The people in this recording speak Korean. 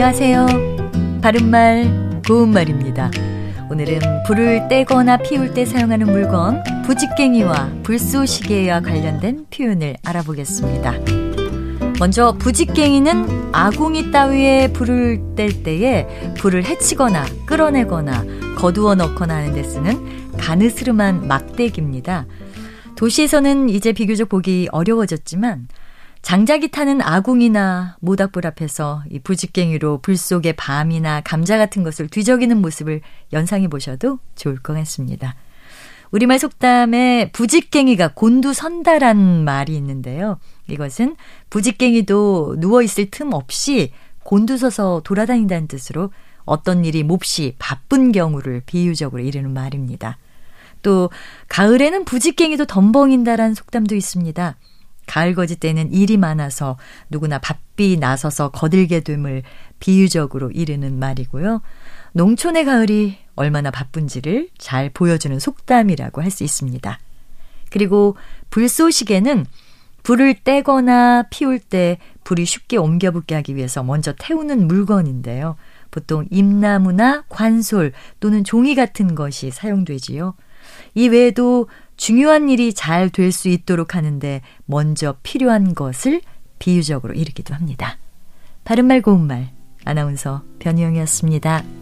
안녕하세요. 바른말, 고운말입니다. 오늘은 불을 떼거나 피울 때 사용하는 물건, 부직갱이와 불쏘시개와 관련된 표현을 알아보겠습니다. 먼저 부직갱이는 아궁이 따위에 불을 뗄 때에 불을 해치거나 끌어내거나 거두어 넣거나 하는 데 쓰는 가느스름한 막대기입니다. 도시에서는 이제 비교적 보기 어려워졌지만 장작이 타는 아궁이나 모닥불 앞에서 이 부직갱이로 불 속에 밤이나 감자 같은 것을 뒤적이는 모습을 연상해 보셔도 좋을 것 같습니다. 우리말 속담에 부직갱이가 곤두선다란 말이 있는데요. 이것은 부직갱이도 누워있을 틈 없이 곤두서서 돌아다닌다는 뜻으로 어떤 일이 몹시 바쁜 경우를 비유적으로 이르는 말입니다. 또 가을에는 부직갱이도 덤벙인다란 속담도 있습니다. 가을 거지 때는 일이 많아서 누구나 바삐 나서서 거들게 됨을 비유적으로 이르는 말이고요. 농촌의 가을이 얼마나 바쁜지를 잘 보여주는 속담이라고 할 수 있습니다. 그리고 불쏘시개는 불을 떼거나 피울 때 불이 쉽게 옮겨 붙게 하기 위해서 먼저 태우는 물건인데요. 보통 임나무나 관솔 또는 종이 같은 것이 사용되지요. 이 외에도 중요한 일이 잘 될 수 있도록 하는데 먼저 필요한 것을 비유적으로 이르기도 합니다. 바른말 고운말 아나운서 변희영이었습니다.